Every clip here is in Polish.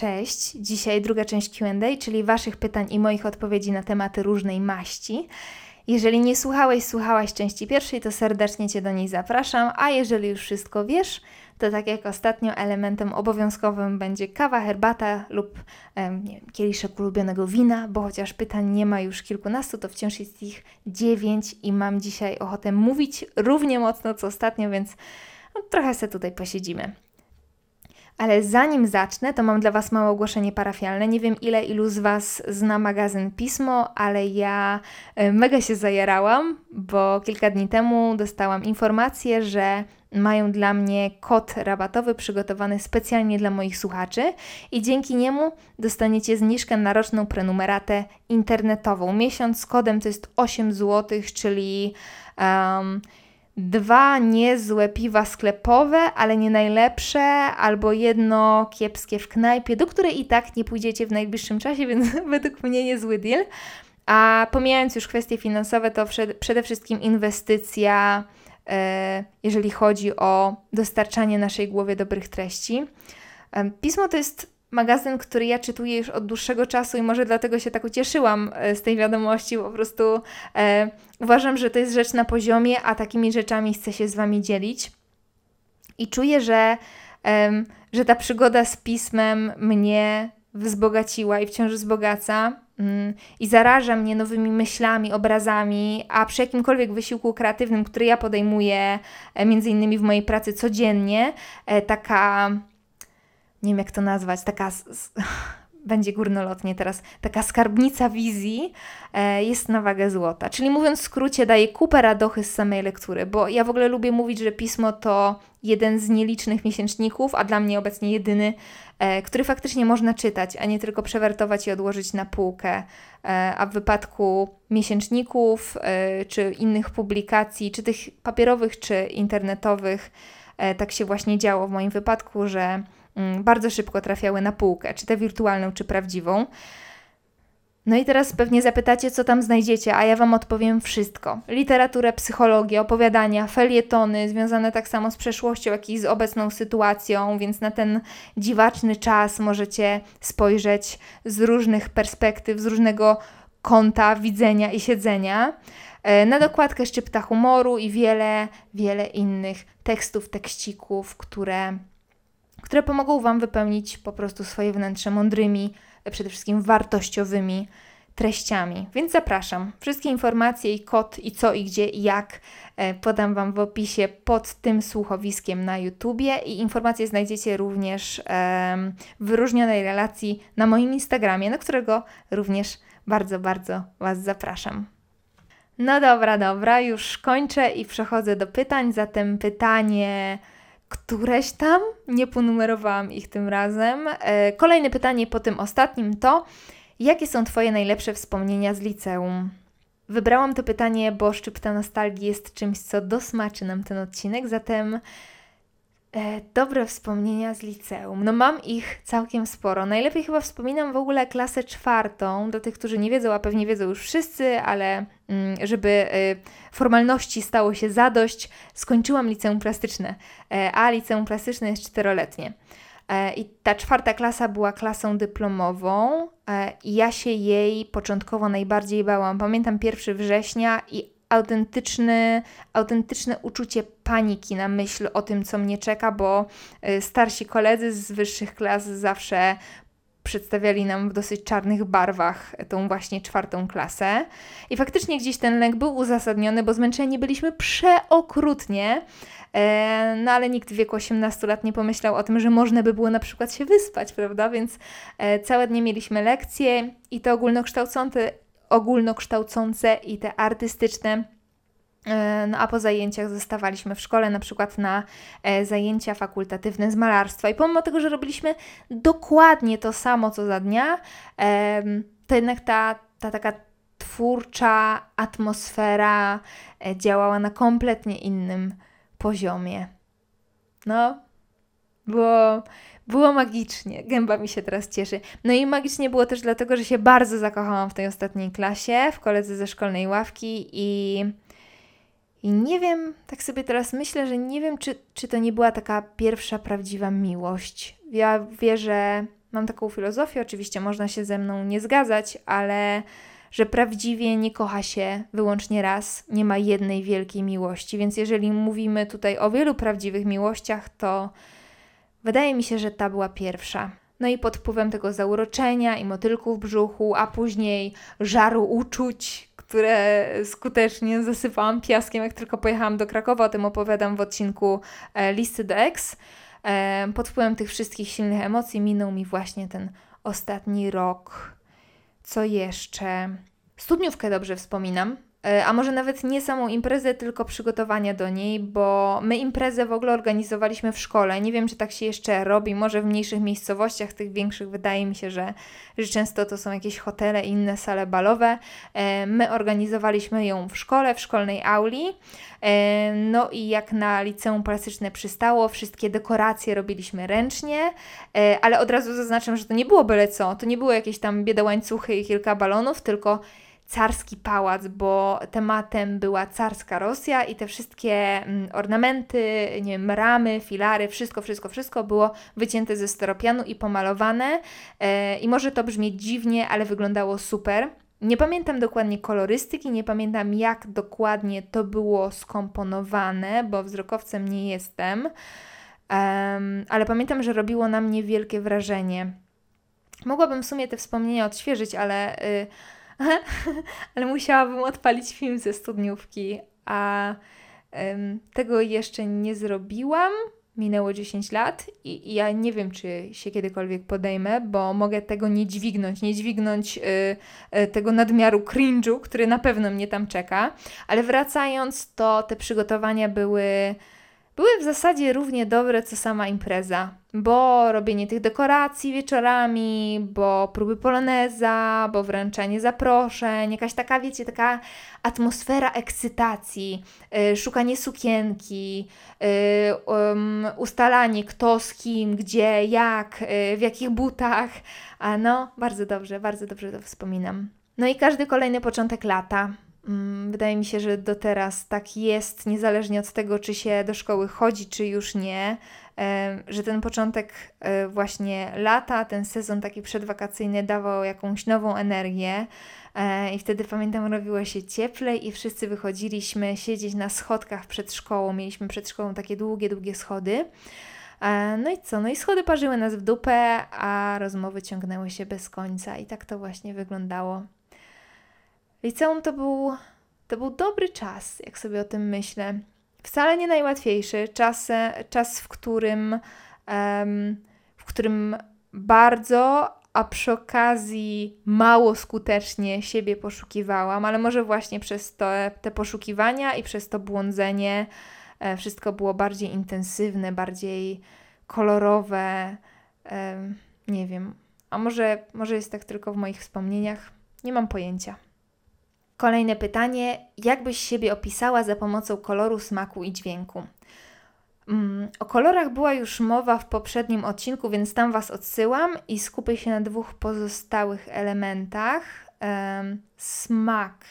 Cześć, dzisiaj druga część QA, czyli Waszych pytań i moich odpowiedzi na tematy różnej maści. Jeżeli nie słuchałeś, słuchałaś części pierwszej, to serdecznie Cię do niej zapraszam, a jeżeli już wszystko wiesz, to tak jak ostatnio elementem obowiązkowym będzie kawa, herbata lub nie wiem, kieliszek ulubionego wina, bo chociaż pytań nie ma już kilkunastu, to wciąż jest ich dziewięć i mam dzisiaj ochotę mówić równie mocno co ostatnio, więc no, trochę se tutaj posiedzimy. Ale zanim zacznę, to mam dla Was małe ogłoszenie parafialne. Nie wiem, ile ilu z Was zna magazyn Pismo, ale ja e, mega się zajarałam, bo kilka dni temu dostałam informację, że mają dla mnie kod rabatowy przygotowany specjalnie dla moich słuchaczy i dzięki niemu dostaniecie zniżkę na roczną prenumeratę internetową. Miesiąc z kodem to jest 8 zł, czyli um, dwa niezłe piwa sklepowe, ale nie najlepsze, albo jedno kiepskie w knajpie, do której i tak nie pójdziecie w najbliższym czasie, więc według mnie niezły deal. A pomijając już kwestie finansowe, to przede wszystkim inwestycja, e, jeżeli chodzi o dostarczanie naszej głowie dobrych treści. Pismo to jest magazyn, który ja czytuję już od dłuższego czasu i może dlatego się tak ucieszyłam e, z tej wiadomości. Po prostu e, uważam, że to jest rzecz na poziomie, a takimi rzeczami chcę się z Wami dzielić. I czuję, że, e, że ta przygoda z pismem mnie wzbogaciła i wciąż wzbogaca mm, i zaraża mnie nowymi myślami, obrazami, a przy jakimkolwiek wysiłku kreatywnym, który ja podejmuję, e, między innymi w mojej pracy codziennie, e, taka nie wiem jak to nazwać, taka, będzie górnolotnie teraz, taka skarbnica wizji e, jest na wagę złota. Czyli mówiąc w skrócie, daje kupę radochy z samej lektury, bo ja w ogóle lubię mówić, że pismo to jeden z nielicznych miesięczników, a dla mnie obecnie jedyny, e, który faktycznie można czytać, a nie tylko przewertować i odłożyć na półkę. E, a w wypadku miesięczników e, czy innych publikacji, czy tych papierowych, czy internetowych, e, tak się właśnie działo w moim wypadku, że bardzo szybko trafiały na półkę, czy tę wirtualną, czy prawdziwą. No i teraz pewnie zapytacie, co tam znajdziecie, a ja Wam odpowiem wszystko. Literaturę, psychologię, opowiadania, felietony związane tak samo z przeszłością, jak i z obecną sytuacją, więc na ten dziwaczny czas możecie spojrzeć z różnych perspektyw, z różnego kąta widzenia i siedzenia. E, na dokładkę szczypta humoru i wiele, wiele innych tekstów, tekścików, które które pomogą Wam wypełnić po prostu swoje wnętrze mądrymi, przede wszystkim wartościowymi treściami. Więc zapraszam. Wszystkie informacje i kod i co i gdzie i jak e, podam Wam w opisie pod tym słuchowiskiem na YouTubie i informacje znajdziecie również w wyróżnionej relacji na moim Instagramie, na którego również bardzo, bardzo Was zapraszam. No dobra, dobra, już kończę i przechodzę do pytań. Zatem pytanie któreś tam, nie ponumerowałam ich tym razem. E, kolejne pytanie po tym ostatnim to, jakie są Twoje najlepsze wspomnienia z liceum? Wybrałam to pytanie, bo szczypta nostalgii jest czymś, co dosmaczy nam ten odcinek, zatem dobre wspomnienia z liceum. No mam ich całkiem sporo. Najlepiej chyba wspominam w ogóle klasę czwartą. Do tych, którzy nie wiedzą, a pewnie wiedzą już wszyscy, ale mm, żeby e, formalności stało się zadość, skończyłam liceum plastyczne. E, a liceum plastyczne jest czteroletnie. I ta czwarta klasa była klasą dyplomową i ja się jej początkowo najbardziej bałam. Pamiętam 1 września i autentyczny, autentyczne uczucie paniki na myśl o tym, co mnie czeka, bo y, starsi koledzy z wyższych klas zawsze przedstawiali nam w dosyć czarnych barwach tą właśnie czwartą klasę. I faktycznie gdzieś ten lęk był uzasadniony, bo zmęczeni byliśmy przeokrutnie. E, no ale nikt w wieku 18 lat nie pomyślał o tym, że można by było na przykład się wyspać, prawda? Więc e, całe dnie mieliśmy lekcje i to ogólnokształcące, ogólnokształcące i te artystyczne. E, no a po zajęciach zostawaliśmy w szkole, na przykład na e, zajęcia fakultatywne z malarstwa. I pomimo tego, że robiliśmy dokładnie to samo co za dnia, to jednak ta, ta taka twórcza atmosfera e, działała na kompletnie innym poziomie. No, było, było magicznie. Gęba mi się teraz cieszy. No i magicznie było też dlatego, że się bardzo zakochałam w tej ostatniej klasie, w koledze ze szkolnej ławki i, i nie wiem, tak sobie teraz myślę, że nie wiem, czy, czy to nie była taka pierwsza prawdziwa miłość. Ja wierzę, mam taką filozofię, oczywiście można się ze mną nie zgadzać, ale że prawdziwie nie kocha się wyłącznie raz, nie ma jednej wielkiej miłości. Więc jeżeli mówimy tutaj o wielu prawdziwych miłościach, to wydaje mi się, że ta była pierwsza. No i pod wpływem tego zauroczenia i motylków w brzuchu, a później żaru uczuć, które skutecznie zasypałam piaskiem, jak tylko pojechałam do Krakowa. O tym opowiadam w odcinku e, Listy do Ex. E, pod wpływem tych wszystkich silnych emocji minął mi właśnie ten ostatni rok. Co jeszcze? Studniówkę dobrze wspominam. E, a może nawet nie samą imprezę, tylko przygotowania do niej, bo my imprezę w ogóle organizowaliśmy w szkole. Nie wiem, czy tak się jeszcze robi, może w mniejszych miejscowościach, tych większych wydaje mi się, że, że często to są jakieś hotele i inne sale balowe. E, my organizowaliśmy ją w szkole, w szkolnej auli. E, no i jak na liceum plastyczne przystało, wszystkie dekoracje robiliśmy ręcznie, ale od razu zaznaczam, że to nie było byle co, to nie było jakieś tam bieda łańcuchy i kilka balonów, tylko carski pałac, bo tematem była carska Rosja i te wszystkie mm, ornamenty, nie wiem, ramy, filary, wszystko, wszystko, wszystko było wycięte ze steropianu i pomalowane. E, I może to brzmieć dziwnie, ale wyglądało super. Nie pamiętam dokładnie kolorystyki, nie pamiętam jak dokładnie to było skomponowane, bo wzrokowcem nie jestem, um, ale pamiętam, że robiło na mnie wielkie wrażenie. Mogłabym w sumie te wspomnienia odświeżyć, ale y, ale musiałabym odpalić film ze studniówki, a um, tego jeszcze nie zrobiłam. Minęło 10 lat i, i, ja nie wiem, czy się kiedykolwiek podejmę, bo mogę tego nie dźwignąć, nie dźwignąć y, y, tego nadmiaru cringe'u, który na pewno mnie tam czeka. Ale wracając, to te przygotowania były były w zasadzie równie dobre co sama impreza, bo robienie tych dekoracji wieczorami, bo próby poloneza, bo wręczanie zaproszeń, jakaś taka, wiecie, taka atmosfera ekscytacji, yy, szukanie sukienki, yy, um, ustalanie kto z kim, gdzie, jak, yy, w jakich butach. A no, bardzo dobrze, bardzo dobrze to wspominam. No i każdy kolejny początek lata wydaje mi się, że do teraz tak jest, niezależnie od tego, czy się do szkoły chodzi, czy już nie, że ten początek e, właśnie lata, ten sezon taki przedwakacyjny dawał jakąś nową energię. E, I wtedy pamiętam, robiło się cieplej i wszyscy wychodziliśmy siedzieć na schodkach przed szkołą. Mieliśmy przed szkołą takie długie, długie schody. E, no i co? No i schody parzyły nas w dupę, a rozmowy ciągnęły się bez końca. I tak to właśnie wyglądało. Liceum to był, to był dobry czas, jak sobie o tym myślę. Wcale nie najłatwiejszy. Czas, czas w, którym, um, w którym bardzo, a przy okazji mało skutecznie siebie poszukiwałam, ale może właśnie przez to, te poszukiwania i przez to błądzenie e, wszystko było bardziej intensywne, bardziej kolorowe. E, nie wiem. A może, może jest tak tylko w moich wspomnieniach? Nie mam pojęcia. Kolejne pytanie: jak byś siebie opisała za pomocą koloru, smaku i dźwięku? Mm, o kolorach była już mowa w poprzednim odcinku, więc tam Was odsyłam i skupię się na dwóch pozostałych elementach. Um, smak.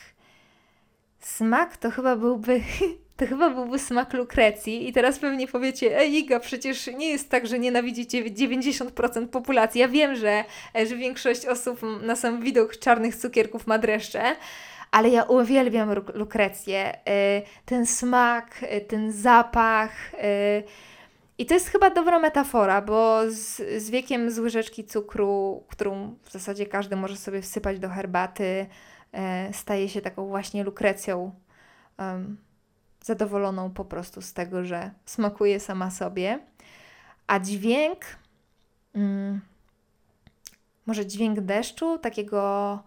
Smak to chyba byłby to chyba byłby smak lukrecji. I teraz pewnie powiecie, ej Iga, przecież nie jest tak, że nienawidzicie 90% populacji. Ja wiem, że, że większość osób na sam widok czarnych cukierków ma dreszcze, ale ja uwielbiam lukrecję. Y, ten smak, y, ten zapach. Y, I to jest chyba dobra metafora, bo z, z wiekiem z łyżeczki cukru, którą w zasadzie każdy może sobie wsypać do herbaty, staje się taką właśnie lukrecją. Um, zadowoloną po prostu z tego, że smakuje sama sobie. A dźwięk, mm, może dźwięk deszczu, takiego,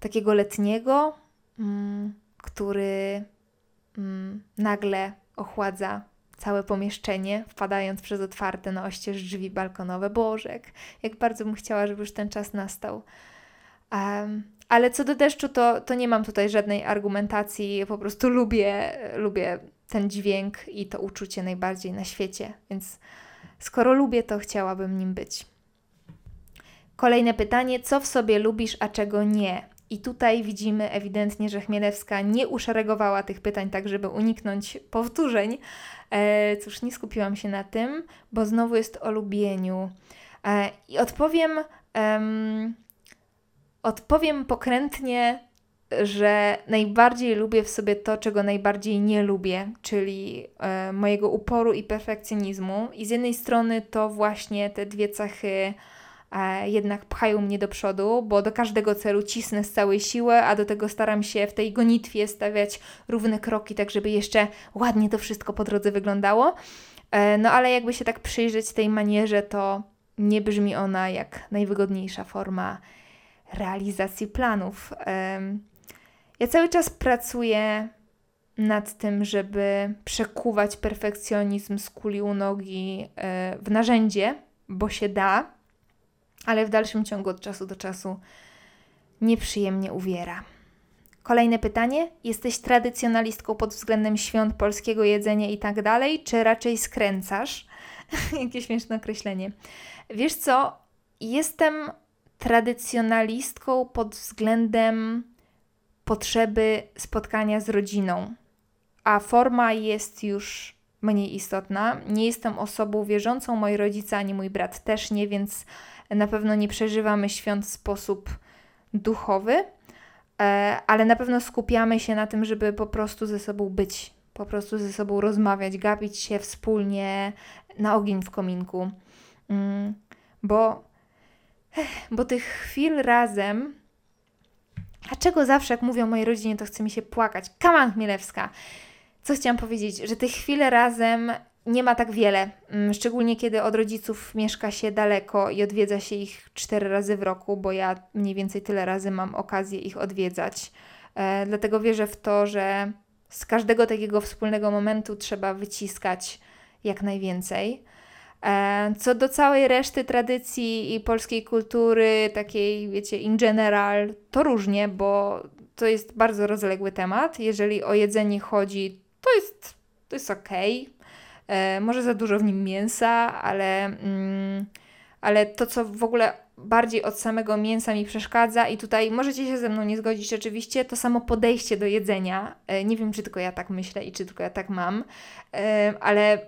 takiego letniego, który mm, nagle ochładza całe pomieszczenie, wpadając przez otwarte na oścież drzwi balkonowe. Boże, jak, jak bardzo bym chciała, żeby już ten czas nastał. Um, ale co do deszczu, to, to nie mam tutaj żadnej argumentacji. Po prostu lubię, lubię ten dźwięk i to uczucie najbardziej na świecie. Więc skoro lubię, to chciałabym nim być. Kolejne pytanie: co w sobie lubisz, a czego nie? I tutaj widzimy ewidentnie, że Chmielewska nie uszeregowała tych pytań tak, żeby uniknąć powtórzeń. E, cóż, nie skupiłam się na tym, bo znowu jest o lubieniu. E, I odpowiem Um, odpowiem pokrętnie, że najbardziej lubię w sobie to, czego najbardziej nie lubię, czyli e, mojego uporu i perfekcjonizmu. I z jednej strony to właśnie te dwie cechy jednak pchają mnie do przodu, bo do każdego celu cisnę z całej siły, a do tego staram się w tej gonitwie stawiać równe kroki, tak żeby jeszcze ładnie to wszystko po drodze wyglądało. E, no ale jakby się tak przyjrzeć tej manierze, to nie brzmi ona jak najwygodniejsza forma realizacji planów. Ja cały czas pracuję nad tym, żeby przekuwać perfekcjonizm z kuli u nogi e, w narzędzie, bo się da, ale w dalszym ciągu od czasu do czasu nieprzyjemnie uwiera. Kolejne pytanie. Jesteś tradycjonalistką pod względem świąt, polskiego jedzenia i tak dalej, czy raczej skręcasz? Jakie śmieszne określenie. Wiesz co? Jestem tradycjonalistką pod względem potrzeby spotkania z rodziną, a forma jest już mniej istotna. Nie jestem osobą wierzącą, moi rodzice ani mój brat też nie, więc na pewno nie przeżywamy świąt w sposób duchowy, e, ale na pewno skupiamy się na tym, żeby po prostu ze sobą być, po prostu ze sobą rozmawiać, gapić się wspólnie na ogień w kominku. Mm, bo, bo tych chwil razem a czego zawsze, jak mówią o mojej rodzinie, to chce mi się płakać. Kaman Chmielewska. Co chciałam powiedzieć? Że tych chwil razem nie ma tak wiele. Mm, szczególnie kiedy od rodziców mieszka się daleko i odwiedza się ich cztery razy w roku, bo ja mniej więcej tyle razy mam okazję ich odwiedzać. E, dlatego wierzę w to, że z każdego takiego wspólnego momentu trzeba wyciskać jak najwięcej. E, co do całej reszty tradycji i polskiej kultury, takiej, wiecie, in general, to różnie, bo to jest bardzo rozległy temat. Jeżeli o jedzenie chodzi, jest, to jest okej. Okay. Może za dużo w nim mięsa, ale, mm, ale to, co w ogóle bardziej od samego mięsa mi przeszkadza, i tutaj możecie się ze mną nie zgodzić, oczywiście, to samo podejście do jedzenia. E, nie wiem, czy tylko ja tak myślę i czy tylko ja tak mam, e, ale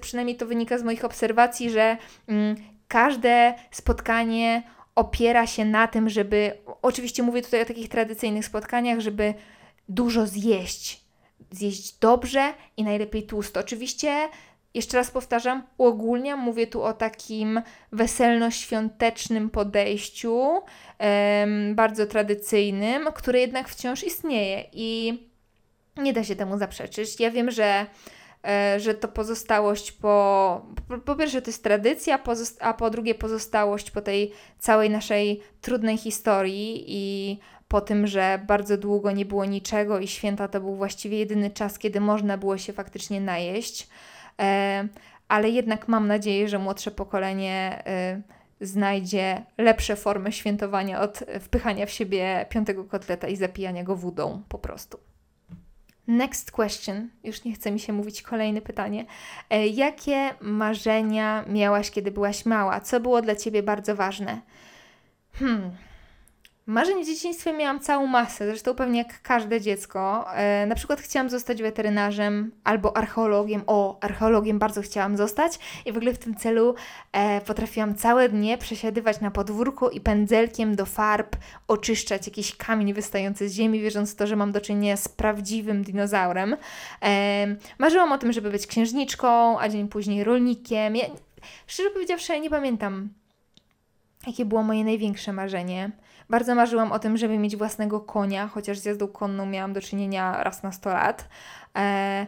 przynajmniej to wynika z moich obserwacji, że mm, każde spotkanie opiera się na tym, żeby, oczywiście mówię tutaj o takich tradycyjnych spotkaniach, żeby dużo zjeść. Zjeść dobrze i najlepiej tłusto. Oczywiście, jeszcze raz powtarzam, uogólniam, mówię tu o takim weselno-świątecznym podejściu, bardzo tradycyjnym, które jednak wciąż istnieje i nie da się temu zaprzeczyć. Ja wiem, że E, że to pozostałość po. Po pierwsze, to jest tradycja, a po drugie, pozostałość po tej całej naszej trudnej historii i po tym, że bardzo długo nie było niczego i święta to był właściwie jedyny czas, kiedy można było się faktycznie najeść. E, ale jednak mam nadzieję, że młodsze pokolenie e, znajdzie lepsze formy świętowania od wpychania w siebie piątego kotleta i zapijania go wodą po prostu. Next question. Już nie chce mi się mówić kolejne pytanie. E, jakie marzenia miałaś, kiedy byłaś mała? Co było dla ciebie bardzo ważne? Hmm. Marzeń w dzieciństwie miałam całą masę, zresztą pewnie jak każde dziecko. E, na przykład chciałam zostać weterynarzem albo archeologiem. O, archeologiem bardzo chciałam zostać i w ogóle w tym celu e, potrafiłam całe dnie przesiadywać na podwórku i pędzelkiem do farb oczyszczać jakiś kamień wystający z ziemi, wierząc w to, że mam do czynienia z prawdziwym dinozaurem. E, marzyłam o tym, żeby być księżniczką, a dzień później rolnikiem. Ja, szczerze powiedziawszy, nie pamiętam, jakie było moje największe marzenie. Bardzo marzyłam o tym, żeby mieć własnego konia, chociaż z jazdą konną miałam do czynienia raz na 100 lat. E,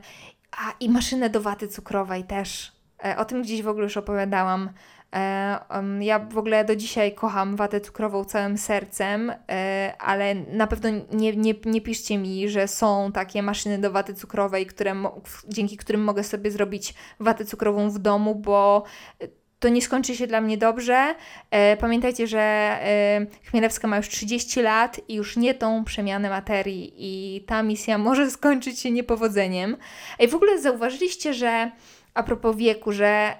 a i maszynę do waty cukrowej też. E, o tym gdzieś w ogóle już opowiadałam. E, um, ja w ogóle do dzisiaj kocham watę cukrową całym sercem, e, ale na pewno nie, nie, nie piszcie mi, że są takie maszyny do waty cukrowej, które, dzięki którym mogę sobie zrobić watę cukrową w domu, bo to nie skończy się dla mnie dobrze. E, pamiętajcie, że e, Chmielewska ma już 30 lat i już nie tą przemianę materii i ta misja może skończyć się niepowodzeniem. I w ogóle zauważyliście, że a propos wieku, że e,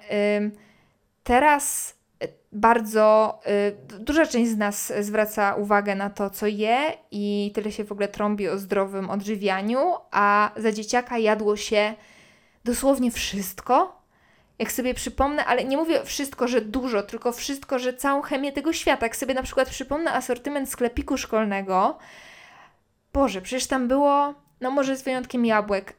teraz bardzo y, duża część z nas zwraca uwagę na to, co je i tyle się w ogóle trąbi o zdrowym odżywianiu, a za dzieciaka jadło się dosłownie wszystko jak sobie przypomnę, ale nie mówię wszystko, że dużo, tylko wszystko, że całą chemię tego świata. Jak sobie na przykład przypomnę asortyment sklepiku szkolnego, Boże, przecież tam było, no może z wyjątkiem jabłek,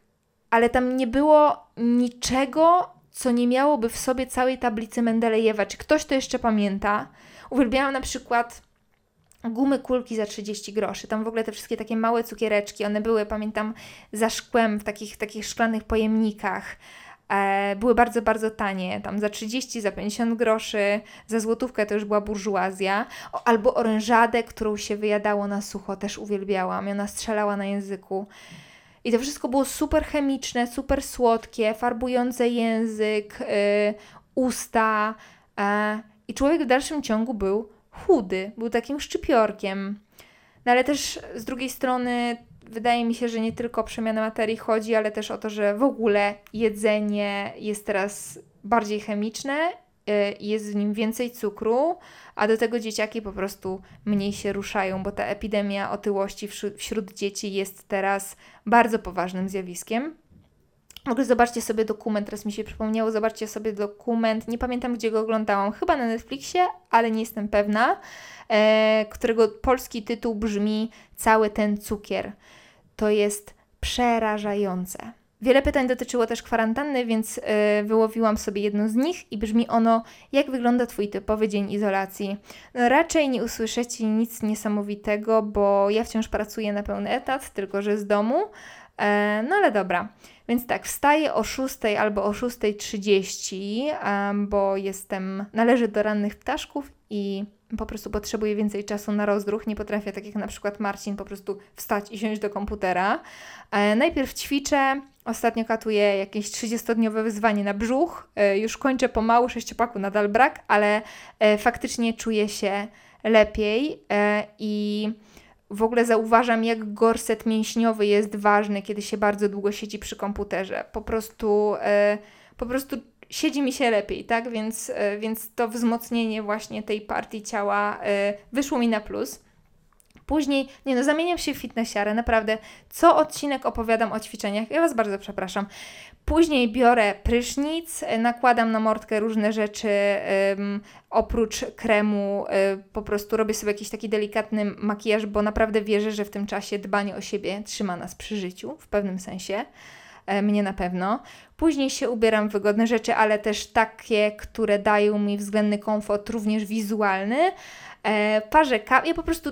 ale tam nie było niczego, co nie miałoby w sobie całej tablicy Mendelejewa. Czy ktoś to jeszcze pamięta? Uwielbiałam na przykład gumy kulki za 30 groszy. Tam w ogóle te wszystkie takie małe cukiereczki, one były, pamiętam, za szkłem w takich, takich szklanych pojemnikach. E, były bardzo, bardzo tanie, tam za 30, za 50 groszy, za złotówkę to już była burżuazja. Albo orężadę, którą się wyjadało na sucho, też uwielbiałam. I ona strzelała na języku. I to wszystko było super chemiczne, super słodkie, farbujące język, yy, usta. Yy, I człowiek w dalszym ciągu był chudy, był takim szczypiorkiem. No ale też z drugiej strony wydaje mi się, że nie tylko o przemianę materii chodzi, ale też o to, że w ogóle jedzenie jest teraz bardziej chemiczne y, jest w nim więcej cukru, a do tego dzieciaki po prostu mniej się ruszają, bo ta epidemia otyłości wśród dzieci jest teraz bardzo poważnym zjawiskiem. W ogóle zobaczcie sobie dokument, teraz mi się przypomniało, zobaczcie sobie dokument, nie pamiętam gdzie go oglądałam, chyba na Netflixie, ale nie jestem pewna, e, którego polski tytuł brzmi Cały ten cukier. To jest przerażające. Wiele pytań dotyczyło też kwarantanny, więc yy, wyłowiłam sobie jedno z nich i brzmi ono: Jak wygląda Twój typowy dzień izolacji? No, raczej nie usłyszycie nic niesamowitego, bo ja wciąż pracuję na pełny etat, tylko że z domu. E, no ale dobra. Więc tak, wstaję o 6 albo o 6.30, bo jestem, należę do rannych ptaszków i po prostu potrzebuję więcej czasu na rozruch. Nie potrafię, tak jak na przykład Marcin, po prostu wstać i siąść do komputera. E, najpierw ćwiczę, ostatnio katuję jakieś 30-dniowe wyzwanie na brzuch. E, już kończę pomału, sześciopaku nadal brak, ale e, faktycznie czuję się lepiej i w ogóle zauważam, jak gorset mięśniowy jest ważny, kiedy się bardzo długo siedzi przy komputerze. Po prostu, po prostu siedzi mi się lepiej, tak? Więc, e, więc to wzmocnienie właśnie tej partii ciała e, wyszło mi na plus. Później, nie no, zamieniam się w fitnessiarę, naprawdę. Co odcinek opowiadam o ćwiczeniach. Ja Was bardzo przepraszam. Później biorę prysznic, e, nakładam na mordkę różne rzeczy, oprócz kremu, po prostu robię sobie jakiś taki delikatny makijaż, bo naprawdę wierzę, że w tym czasie dbanie o siebie trzyma nas przy życiu, w pewnym sensie. E, mnie na pewno. Później się ubieram w wygodne rzeczy, ale też takie, które dają mi względny komfort, również wizualny. E, parzę kawę. Ja po prostu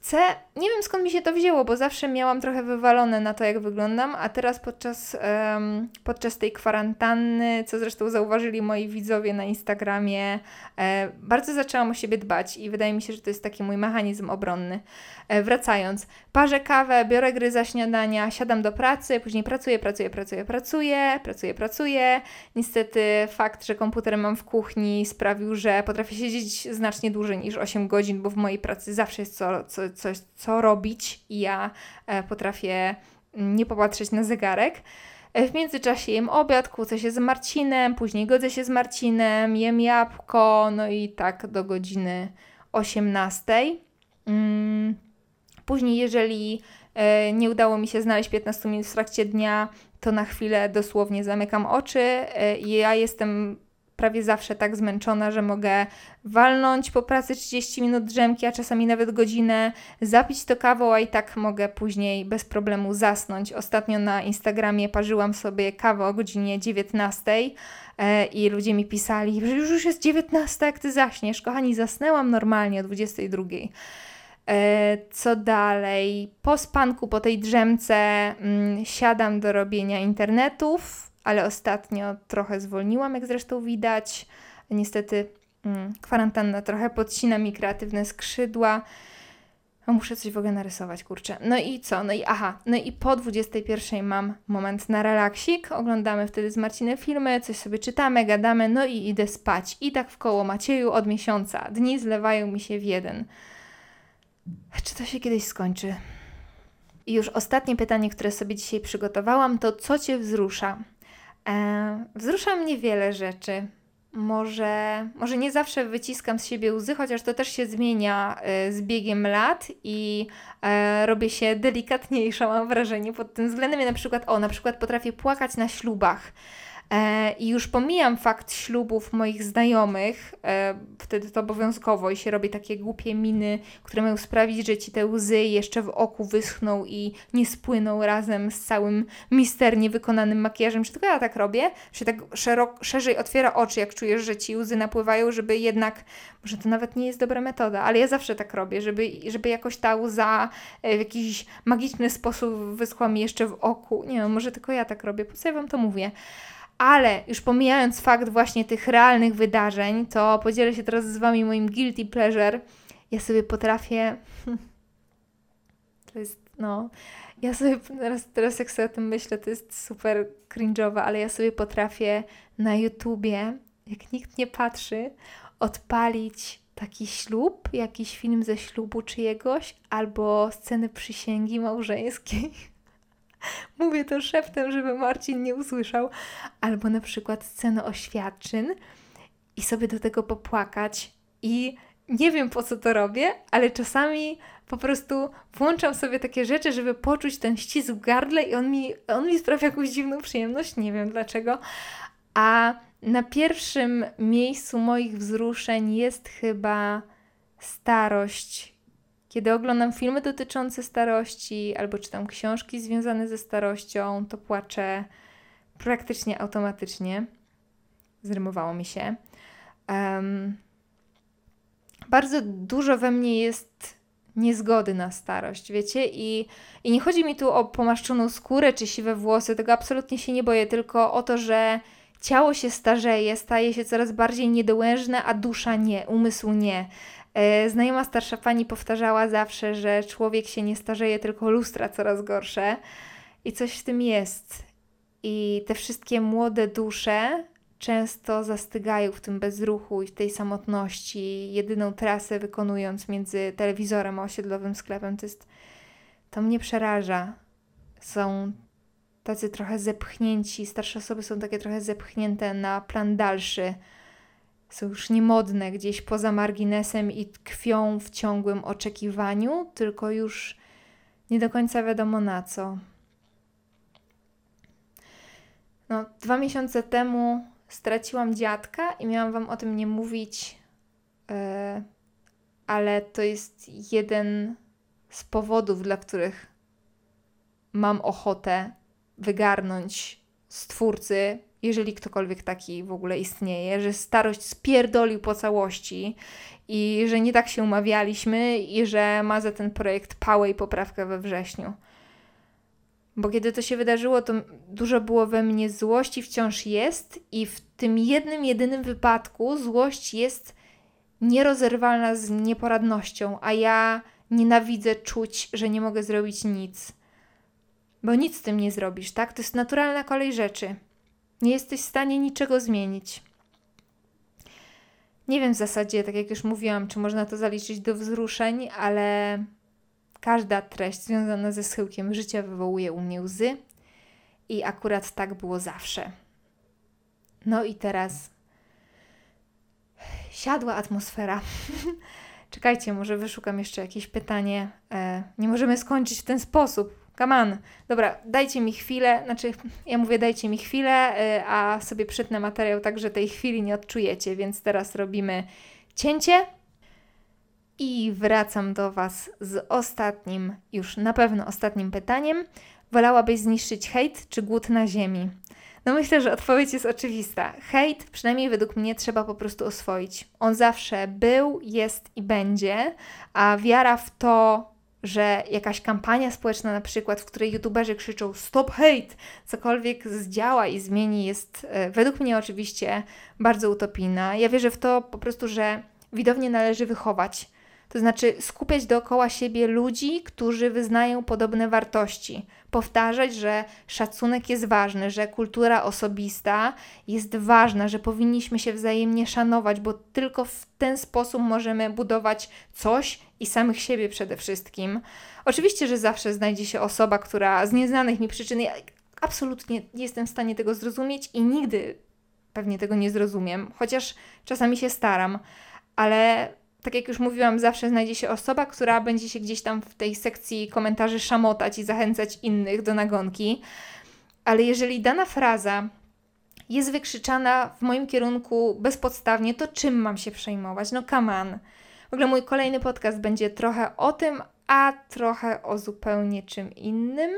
chcę, nie wiem skąd mi się to wzięło, bo zawsze miałam trochę wywalone na to, jak wyglądam, a teraz podczas, um, podczas tej kwarantanny, co zresztą zauważyli moi widzowie na Instagramie, e, bardzo zaczęłam o siebie dbać i wydaje mi się, że to jest taki mój mechanizm obronny. E, wracając, parzę kawę, biorę gry za śniadania, siadam do pracy, później pracuję, pracuję, pracuję, pracuję, pracuję, pracuję. Niestety fakt, że komputer mam w kuchni sprawił, że potrafię siedzieć znacznie dłużej niż 8 godzin, bo w mojej pracy zawsze jest co, co, coś, co robić i ja e, potrafię nie popatrzeć na zegarek. E, w międzyczasie jem obiad, kłócę się z Marcinem, później godzę się z Marcinem, jem jabłko, no i tak do godziny 18. Mm. Później, jeżeli e, nie udało mi się znaleźć 15 minut w trakcie dnia, to na chwilę dosłownie zamykam oczy. Ja jestem prawie zawsze tak zmęczona, że mogę walnąć po pracy 30 minut drzemki, a czasami nawet godzinę, zapić to kawą, a i tak mogę później bez problemu zasnąć. Ostatnio na Instagramie parzyłam sobie kawę o godzinie 19 e, i ludzie mi pisali, że już jest 19, jak ty zaśniesz. Kochani, zasnęłam normalnie o 22. E, co dalej? Po spanku, po tej drzemce, mm, siadam do robienia internetów ale ostatnio trochę zwolniłam, jak zresztą widać. Niestety mm, kwarantanna trochę podcina mi kreatywne skrzydła. A muszę coś w ogóle narysować, kurczę. No i co? No i aha, no i po 21 mam moment na relaksik. Oglądamy wtedy z Marcinem filmy, coś sobie czytamy, gadamy, no i idę spać. I tak w koło Macieju od miesiąca. Dni zlewają mi się w jeden. Czy to się kiedyś skończy? I już ostatnie pytanie, które sobie dzisiaj przygotowałam, to co Cię wzrusza? E, wzrusza mnie wiele rzeczy. Może, może nie zawsze wyciskam z siebie łzy, chociaż to też się zmienia e, z biegiem lat i e, robię się delikatniejsza, mam wrażenie, pod tym względem. Ja na przykład, o, na przykład potrafię płakać na ślubach. E, I już pomijam fakt ślubów moich znajomych, e, wtedy to obowiązkowo i się robi takie głupie miny, które mają sprawić, że ci te łzy jeszcze w oku wyschną i nie spłyną razem z całym misternie wykonanym makijażem. Czy tylko ja tak robię? Czy tak szerok, szerzej otwiera oczy, jak czujesz, że ci łzy napływają, żeby jednak, może to nawet nie jest dobra metoda, ale ja zawsze tak robię, żeby, żeby jakoś ta łza e, w jakiś magiczny sposób wyschła mi jeszcze w oku. Nie wiem, może tylko ja tak robię, po co ja Wam to mówię? Ale już pomijając fakt właśnie tych realnych wydarzeń, to podzielę się teraz z Wami moim guilty pleasure. Ja sobie potrafię. To jest, no. Ja sobie teraz, teraz jak sobie o tym myślę, to jest super cringe'owe, ale ja sobie potrafię na YouTubie, jak nikt nie patrzy, odpalić taki ślub, jakiś film ze ślubu czyjegoś, albo sceny przysięgi małżeńskiej Mówię to szeptem, żeby Marcin nie usłyszał. Albo na przykład scenę oświadczyn i sobie do tego popłakać. I nie wiem po co to robię, ale czasami po prostu włączam sobie takie rzeczy, żeby poczuć ten ścisk w gardle i on mi, on mi sprawia jakąś dziwną przyjemność. Nie wiem dlaczego. A na pierwszym miejscu moich wzruszeń jest chyba starość kiedy oglądam filmy dotyczące starości albo czytam książki związane ze starością, to płaczę praktycznie automatycznie. Zrymowało mi się. Um, bardzo dużo we mnie jest niezgody na starość, wiecie? I, I nie chodzi mi tu o pomaszczoną skórę czy siwe włosy, tego absolutnie się nie boję, tylko o to, że ciało się starzeje, staje się coraz bardziej niedołężne, a dusza nie, umysł nie. E, znajoma starsza pani powtarzała zawsze, że człowiek się nie starzeje, tylko lustra coraz gorsze. I coś w tym jest. I te wszystkie młode dusze często zastygają w tym bezruchu i w tej samotności, jedyną trasę wykonując między telewizorem a osiedlowym sklepem. To jest. To mnie przeraża. Są tacy trochę zepchnięci, starsze osoby są takie trochę zepchnięte na plan dalszy są już niemodne gdzieś poza marginesem i tkwią w ciągłym oczekiwaniu, tylko już nie do końca wiadomo na co. No, dwa miesiące temu straciłam dziadka i miałam Wam o tym nie mówić, yy, ale to jest jeden z powodów, dla których mam ochotę wygarnąć stwórcy jeżeli ktokolwiek taki w ogóle istnieje, że starość spierdolił po całości i że nie tak się umawialiśmy i że ma za ten projekt pałę i poprawkę we wrześniu. Bo kiedy to się wydarzyło, to dużo było we mnie złości, wciąż jest, i w tym jednym, jedynym wypadku złość jest nierozerwalna z nieporadnością, a ja nienawidzę czuć, że nie mogę zrobić nic. Bo nic z tym nie zrobisz, tak? To jest naturalna kolej rzeczy. Nie jesteś w stanie niczego zmienić. Nie wiem w zasadzie, tak jak już mówiłam, czy można to zaliczyć do wzruszeń, ale każda treść związana ze schyłkiem życia wywołuje u mnie łzy i akurat tak było zawsze. No i teraz siadła atmosfera. Czekajcie, może wyszukam jeszcze jakieś pytanie. E, nie możemy skończyć w ten sposób. Come on. Dobra, dajcie mi chwilę, znaczy ja mówię dajcie mi chwilę, y, a sobie przytnę materiał tak, że tej chwili nie odczujecie, więc teraz robimy cięcie i wracam do Was z ostatnim, już na pewno ostatnim pytaniem. Wolałabyś zniszczyć hejt czy głód na ziemi? No myślę, że odpowiedź jest oczywista. Hejt, przynajmniej według mnie, trzeba po prostu oswoić. On zawsze był, jest i będzie, a wiara w to, że jakaś kampania społeczna, na przykład, w której youtuberzy krzyczą stop hate, cokolwiek zdziała i zmieni, jest e, według mnie oczywiście bardzo utopijna. Ja wierzę w to po prostu, że widownię należy wychować. To znaczy skupiać dookoła siebie ludzi, którzy wyznają podobne wartości. Powtarzać, że szacunek jest ważny, że kultura osobista jest ważna, że powinniśmy się wzajemnie szanować, bo tylko w ten sposób możemy budować coś i samych siebie przede wszystkim. Oczywiście, że zawsze znajdzie się osoba, która z nieznanych mi przyczyn, ja absolutnie nie jestem w stanie tego zrozumieć i nigdy pewnie tego nie zrozumiem, chociaż czasami się staram, ale tak jak już mówiłam, zawsze znajdzie się osoba, która będzie się gdzieś tam w tej sekcji komentarzy szamotać i zachęcać innych do nagonki. Ale jeżeli dana fraza jest wykrzyczana w moim kierunku bezpodstawnie, to czym mam się przejmować? No on. W ogóle mój kolejny podcast będzie trochę o tym, a trochę o zupełnie czym innym.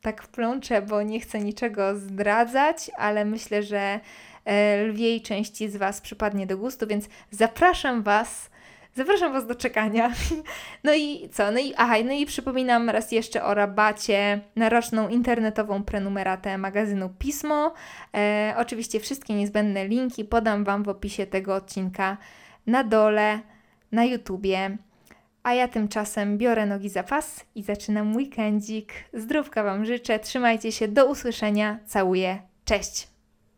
Tak wplączę, bo nie chcę niczego zdradzać, ale myślę, że e, lwiej części z Was przypadnie do gustu, więc zapraszam Was. Zapraszam Was do czekania. No i co? No i, aha, no i przypominam raz jeszcze o rabacie na roczną internetową prenumeratę magazynu Pismo. E, oczywiście wszystkie niezbędne linki podam Wam w opisie tego odcinka na dole, na YouTubie. A ja tymczasem biorę nogi za pas i zaczynam weekendzik. Zdrówka Wam życzę, trzymajcie się, do usłyszenia, całuję, cześć!